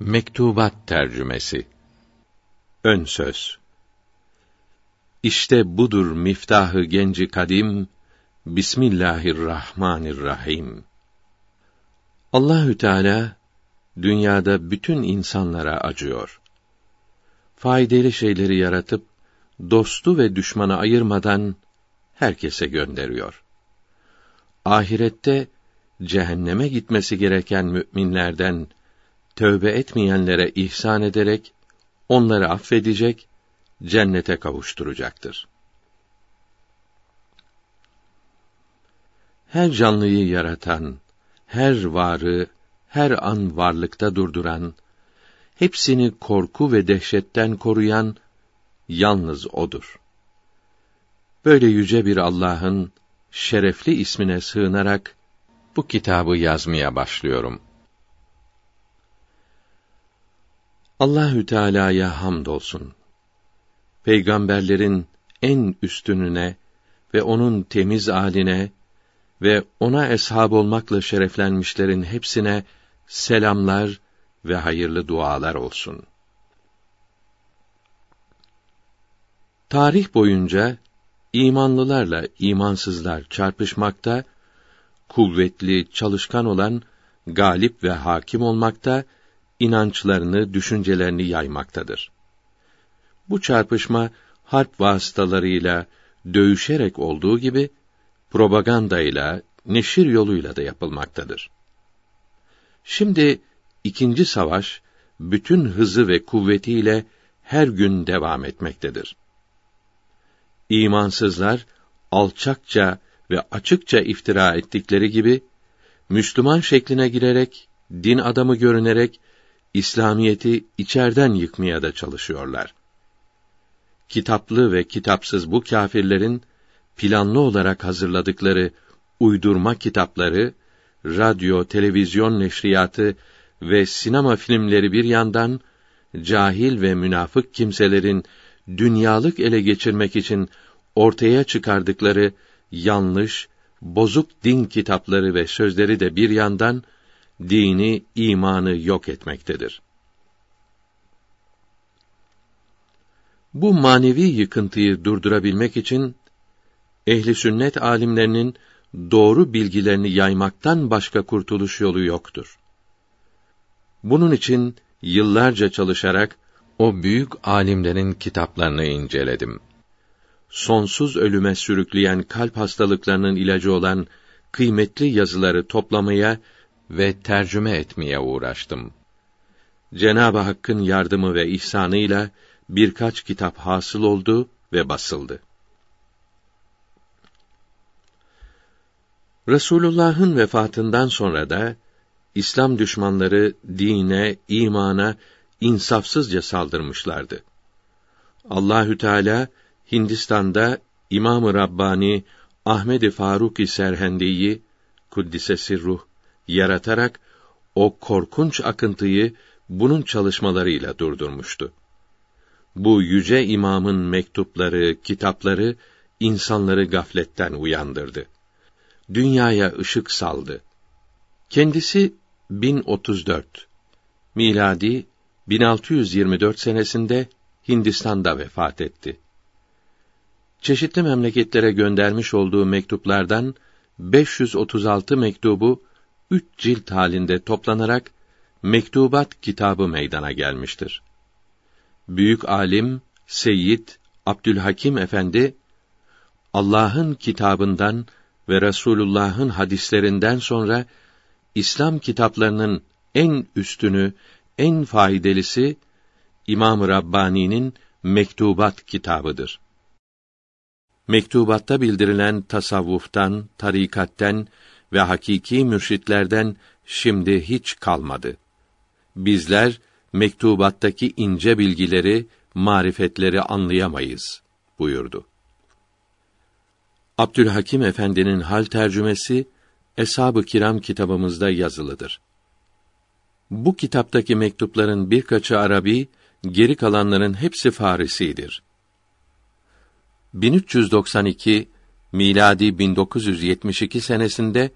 Mektubat tercümesi Ön söz İşte budur miftahı genci kadim Bismillahirrahmanirrahim Allahü Teala dünyada bütün insanlara acıyor. Faydalı şeyleri yaratıp dostu ve düşmanı ayırmadan herkese gönderiyor. Ahirette cehenneme gitmesi gereken müminlerden tövbe etmeyenlere ihsan ederek onları affedecek, cennete kavuşturacaktır. Her canlıyı yaratan, her varı her an varlıkta durduran, hepsini korku ve dehşetten koruyan yalnız odur. Böyle yüce bir Allah'ın şerefli ismine sığınarak bu kitabı yazmaya başlıyorum. Allahü Teala'ya hamdolsun. Peygamberlerin en üstününe ve onun temiz aline ve ona eshab olmakla şereflenmişlerin hepsine selamlar ve hayırlı dualar olsun. Tarih boyunca imanlılarla imansızlar çarpışmakta, kuvvetli, çalışkan olan galip ve hakim olmakta inançlarını, düşüncelerini yaymaktadır. Bu çarpışma harp vasıtalarıyla dövüşerek olduğu gibi propagandayla, neşir yoluyla da yapılmaktadır. Şimdi ikinci savaş bütün hızı ve kuvvetiyle her gün devam etmektedir. İmansızlar alçakça ve açıkça iftira ettikleri gibi Müslüman şekline girerek, din adamı görünerek İslamiyeti içerden yıkmaya da çalışıyorlar. Kitaplı ve kitapsız bu kâfirlerin planlı olarak hazırladıkları uydurma kitapları, radyo, televizyon neşriyatı ve sinema filmleri bir yandan cahil ve münafık kimselerin dünyalık ele geçirmek için ortaya çıkardıkları yanlış, bozuk din kitapları ve sözleri de bir yandan dini, imanı yok etmektedir. Bu manevi yıkıntıyı durdurabilmek için ehli sünnet alimlerinin doğru bilgilerini yaymaktan başka kurtuluş yolu yoktur. Bunun için yıllarca çalışarak o büyük alimlerin kitaplarını inceledim. Sonsuz ölüme sürükleyen kalp hastalıklarının ilacı olan kıymetli yazıları toplamaya ve tercüme etmeye uğraştım. Cenab-ı Hakk'ın yardımı ve ihsanıyla birkaç kitap hasıl oldu ve basıldı. Resulullah'ın vefatından sonra da İslam düşmanları dine, imana insafsızca saldırmışlardı. Allahü Teala Hindistan'da İmam-ı Rabbani Ahmed-i Faruk-i Serhendi'yi kuddise ruh yaratarak o korkunç akıntıyı bunun çalışmalarıyla durdurmuştu. Bu yüce imamın mektupları, kitapları insanları gafletten uyandırdı. Dünyaya ışık saldı. Kendisi 1034 miladi 1624 senesinde Hindistan'da vefat etti. Çeşitli memleketlere göndermiş olduğu mektuplardan 536 mektubu üç cilt halinde toplanarak Mektubat kitabı meydana gelmiştir. Büyük alim Seyyid Abdülhakim Efendi Allah'ın kitabından ve Resulullah'ın hadislerinden sonra İslam kitaplarının en üstünü, en faydalısı İmam Rabbani'nin Mektubat kitabıdır. Mektubatta bildirilen tasavvuftan, tarikatten ve hakiki mürşitlerden şimdi hiç kalmadı. Bizler mektubattaki ince bilgileri, marifetleri anlayamayız buyurdu. Abdülhakim Efendi'nin hal tercümesi Eshab-ı Kiram kitabımızda yazılıdır. Bu kitaptaki mektupların birkaçı Arabi, geri kalanların hepsi Farisidir. 1392 miladi 1972 senesinde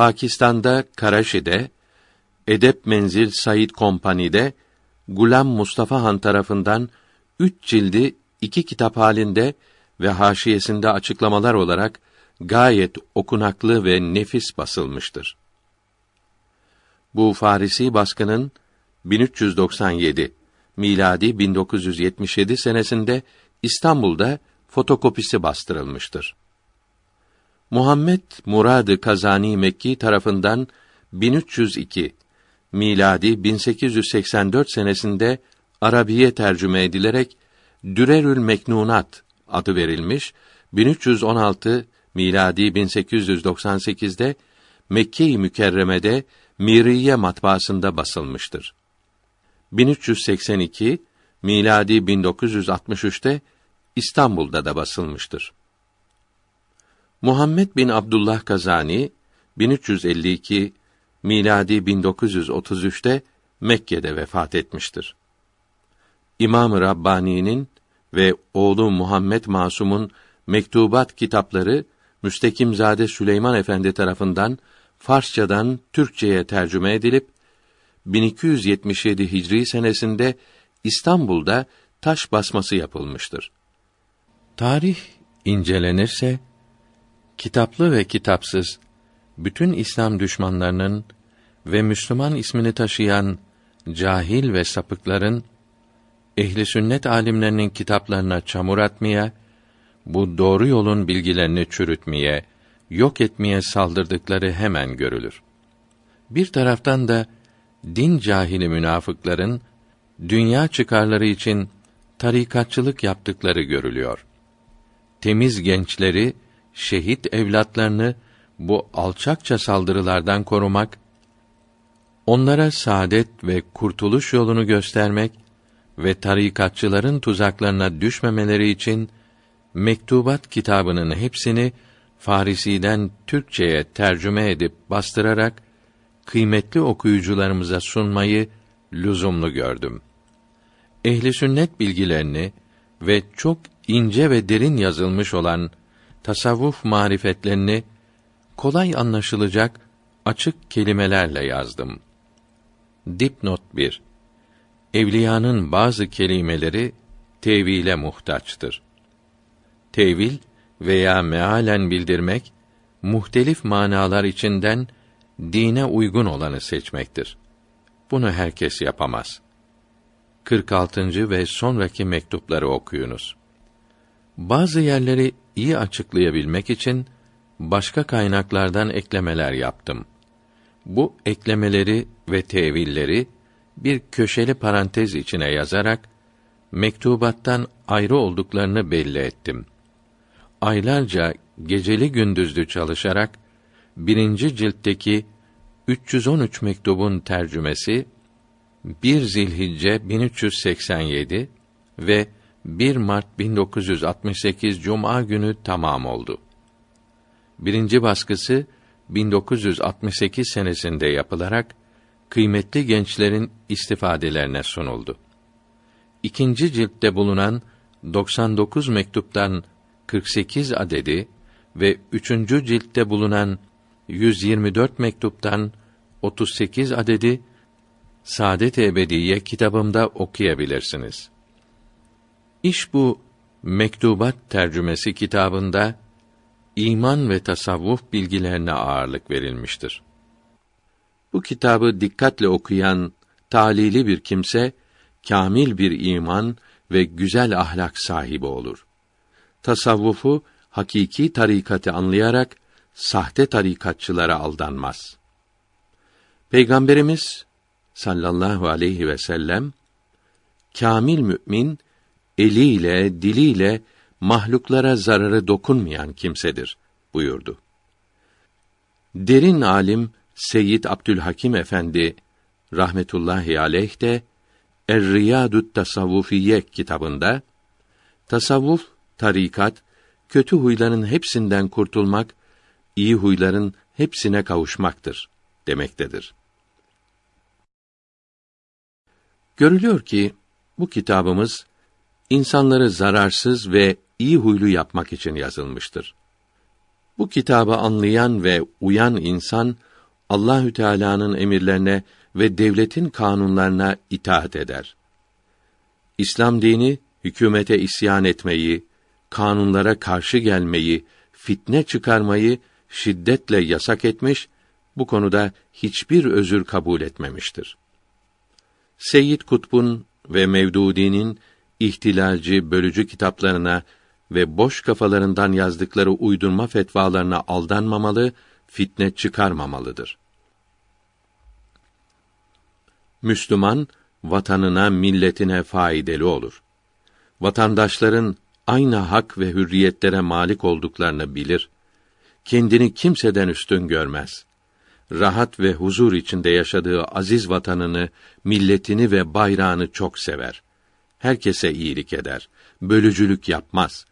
Pakistan'da Karaşi'de Edep Menzil Said Kompani'de Gulam Mustafa Han tarafından üç cildi iki kitap halinde ve haşiyesinde açıklamalar olarak gayet okunaklı ve nefis basılmıştır. Bu Farisi baskının 1397 miladi 1977 senesinde İstanbul'da fotokopisi bastırılmıştır. Muhammed Muradı Kazani Mekki tarafından 1302 miladi 1884 senesinde Arabiye tercüme edilerek Dürerül Meknunat adı verilmiş. 1316 miladi 1898'de Mekke-i Mükerreme'de Miriye matbaasında basılmıştır. 1382 miladi 1963'te İstanbul'da da basılmıştır. Muhammed bin Abdullah Kazani 1352 miladi 1933'te Mekke'de vefat etmiştir. İmam-ı Rabbani'nin ve oğlu Muhammed Masum'un mektubat kitapları Müstekimzade Süleyman Efendi tarafından Farsçadan Türkçeye tercüme edilip 1277 Hicri senesinde İstanbul'da taş basması yapılmıştır. Tarih incelenirse kitaplı ve kitapsız bütün İslam düşmanlarının ve Müslüman ismini taşıyan cahil ve sapıkların ehli sünnet alimlerinin kitaplarına çamur atmaya, bu doğru yolun bilgilerini çürütmeye, yok etmeye saldırdıkları hemen görülür. Bir taraftan da din cahili münafıkların dünya çıkarları için tarikatçılık yaptıkları görülüyor. Temiz gençleri, şehit evlatlarını bu alçakça saldırılardan korumak, onlara saadet ve kurtuluş yolunu göstermek ve tarikatçıların tuzaklarına düşmemeleri için mektubat kitabının hepsini Farisi'den Türkçeye tercüme edip bastırarak kıymetli okuyucularımıza sunmayı lüzumlu gördüm. Ehli sünnet bilgilerini ve çok ince ve derin yazılmış olan tasavvuf marifetlerini kolay anlaşılacak açık kelimelerle yazdım. Dipnot 1 Evliyanın bazı kelimeleri tevile muhtaçtır. Tevil veya mealen bildirmek muhtelif manalar içinden dine uygun olanı seçmektir. Bunu herkes yapamaz. 46. ve sonraki mektupları okuyunuz. Bazı yerleri iyi açıklayabilmek için başka kaynaklardan eklemeler yaptım. Bu eklemeleri ve tevilleri bir köşeli parantez içine yazarak mektubattan ayrı olduklarını belli ettim. Aylarca geceli gündüzlü çalışarak birinci ciltteki 313 mektubun tercümesi 1 Zilhicce 1387 ve 1 Mart 1968 Cuma günü tamam oldu. Birinci baskısı 1968 senesinde yapılarak kıymetli gençlerin istifadelerine sunuldu. İkinci ciltte bulunan 99 mektuptan 48 adedi ve üçüncü ciltte bulunan 124 mektuptan 38 adedi Saadet-i Ebediye kitabımda okuyabilirsiniz. İş bu mektubat tercümesi kitabında iman ve tasavvuf bilgilerine ağırlık verilmiştir. Bu kitabı dikkatle okuyan talili bir kimse kamil bir iman ve güzel ahlak sahibi olur. Tasavvufu hakiki tarikatı anlayarak sahte tarikatçılara aldanmaz. Peygamberimiz sallallahu aleyhi ve sellem kamil mümin eliyle, diliyle mahluklara zararı dokunmayan kimsedir buyurdu. Derin alim Seyyid Abdülhakim Efendi rahmetullahi aleyh de Er-Riyadut Tasavvufiye kitabında tasavvuf, tarikat, kötü huyların hepsinden kurtulmak, iyi huyların hepsine kavuşmaktır demektedir. Görülüyor ki bu kitabımız insanları zararsız ve iyi huylu yapmak için yazılmıştır. Bu kitabı anlayan ve uyan insan Allahü Teala'nın emirlerine ve devletin kanunlarına itaat eder. İslam dini hükümete isyan etmeyi, kanunlara karşı gelmeyi, fitne çıkarmayı şiddetle yasak etmiş, bu konuda hiçbir özür kabul etmemiştir. Seyyid Kutb'un ve Mevdudi'nin ihtilalci, bölücü kitaplarına ve boş kafalarından yazdıkları uydurma fetvalarına aldanmamalı, fitne çıkarmamalıdır. Müslüman vatanına, milletine faydalı olur. Vatandaşların aynı hak ve hürriyetlere malik olduklarını bilir. Kendini kimseden üstün görmez. Rahat ve huzur içinde yaşadığı aziz vatanını, milletini ve bayrağını çok sever. Herkese iyilik eder. Bölücülük yapmaz.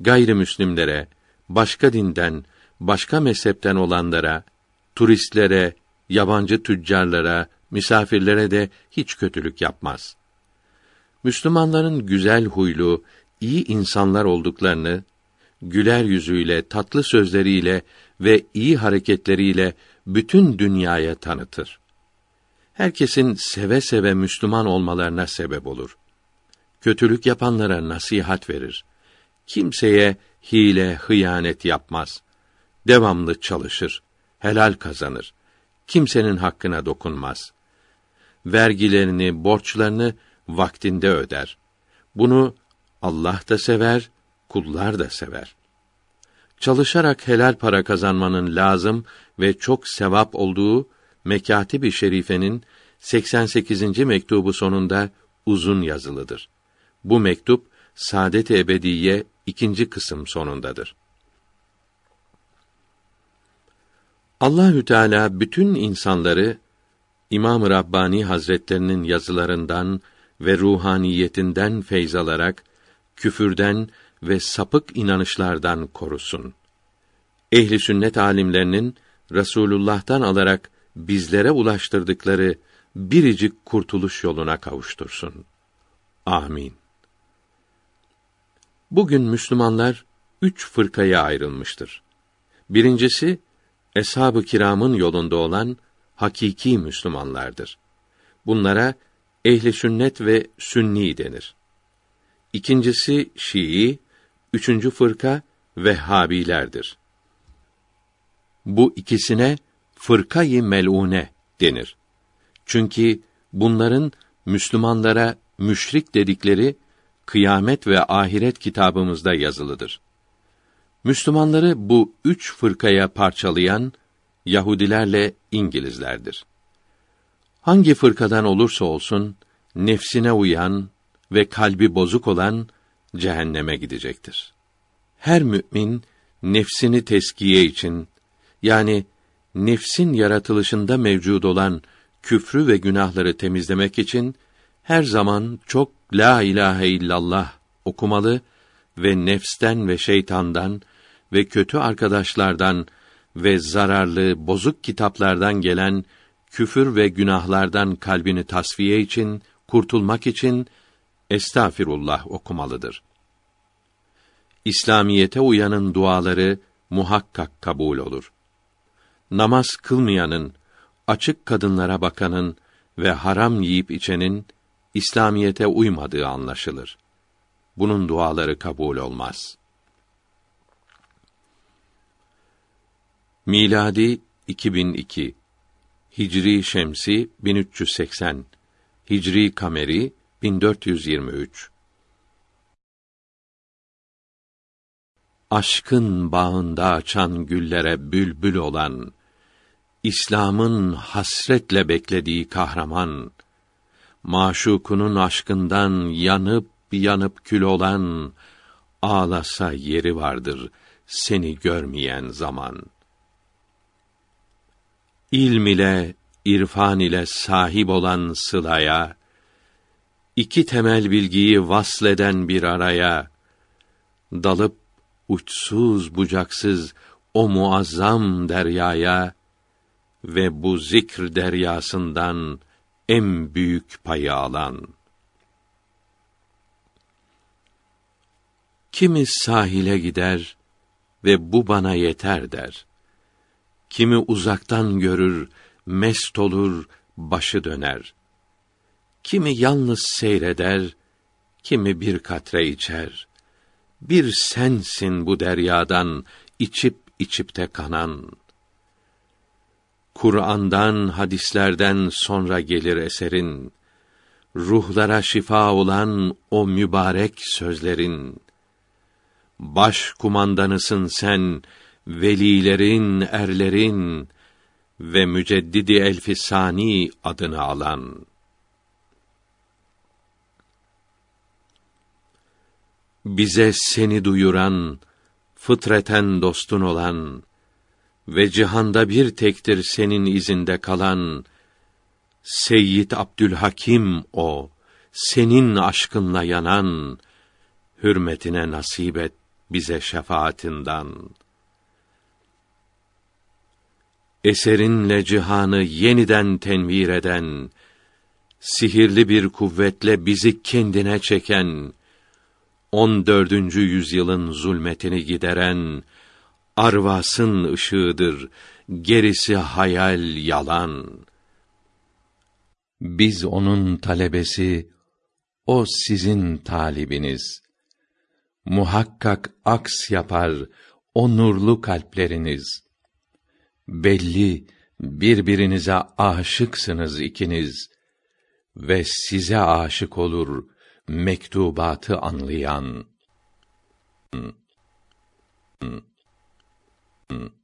Gayrimüslimlere, başka dinden, başka mezhepten olanlara, turistlere, yabancı tüccarlara, misafirlere de hiç kötülük yapmaz. Müslümanların güzel huylu, iyi insanlar olduklarını güler yüzüyle, tatlı sözleriyle ve iyi hareketleriyle bütün dünyaya tanıtır. Herkesin seve seve Müslüman olmalarına sebep olur. Kötülük yapanlara nasihat verir. Kimseye hile, hıyanet yapmaz. Devamlı çalışır, helal kazanır. Kimsenin hakkına dokunmaz. Vergilerini, borçlarını vaktinde öder. Bunu Allah da sever, kullar da sever. Çalışarak helal para kazanmanın lazım ve çok sevap olduğu Mekatib-i Şerife'nin 88. mektubu sonunda uzun yazılıdır. Bu mektup Saadet-i Ebediye ikinci kısım sonundadır. Allahü Teala bütün insanları İmam Rabbani Hazretlerinin yazılarından ve ruhaniyetinden feyz alarak küfürden ve sapık inanışlardan korusun. Ehli sünnet alimlerinin Resulullah'tan alarak bizlere ulaştırdıkları biricik kurtuluş yoluna kavuştursun. Amin. Bugün Müslümanlar üç fırkaya ayrılmıştır. Birincisi, eshab-ı kiramın yolunda olan hakiki Müslümanlardır. Bunlara ehli sünnet ve sünni denir. İkincisi Şii, üçüncü fırka Vehhabilerdir. Bu ikisine fırkayı melune denir. Çünkü bunların Müslümanlara müşrik dedikleri kıyamet ve ahiret kitabımızda yazılıdır. Müslümanları bu üç fırkaya parçalayan Yahudilerle İngilizlerdir. Hangi fırkadan olursa olsun nefsine uyan ve kalbi bozuk olan cehenneme gidecektir. Her mümin nefsini teskiye için yani nefsin yaratılışında mevcud olan küfrü ve günahları temizlemek için her zaman çok la ilahe illallah okumalı ve nefsten ve şeytandan ve kötü arkadaşlardan ve zararlı, bozuk kitaplardan gelen küfür ve günahlardan kalbini tasfiye için, kurtulmak için estağfirullah okumalıdır. İslamiyete uyanın duaları muhakkak kabul olur. Namaz kılmayanın, açık kadınlara bakanın ve haram yiyip içenin İslamiyete uymadığı anlaşılır. Bunun duaları kabul olmaz. Miladi 2002 Hicri Şemsi 1380 Hicri Kameri 1423 Aşkın bağında açan güllere bülbül olan İslam'ın hasretle beklediği kahraman maşukunun aşkından yanıp yanıp kül olan ağlasa yeri vardır seni görmeyen zaman.'' ilm ile, irfan ile sahip olan sılaya, iki temel bilgiyi vasleden bir araya, dalıp uçsuz bucaksız o muazzam deryaya ve bu zikr deryasından en büyük payı alan. Kimi sahile gider ve bu bana yeter der. Kimi uzaktan görür, mest olur, başı döner. Kimi yalnız seyreder, kimi bir katre içer. Bir sensin bu deryadan içip içip de kanan. Kur'an'dan, hadislerden sonra gelir eserin. Ruhlara şifa olan o mübarek sözlerin. Baş kumandanısın sen, velilerin, erlerin ve müceddidi elfisani adını alan. Bize seni duyuran, fıtreten dostun olan ve cihanda bir tektir senin izinde kalan Seyyid Abdülhakim o, senin aşkınla yanan, hürmetine nasip et bize şefaatinden. Eserinle cihanı yeniden tenvir eden, sihirli bir kuvvetle bizi kendine çeken, on dördüncü yüzyılın zulmetini gideren, arvasın ışığıdır, gerisi hayal yalan. Biz onun talebesi, o sizin talibiniz. Muhakkak aks yapar o nurlu kalpleriniz. Belli birbirinize aşıksınız ikiniz ve size aşık olur mektubatı anlayan. Mm.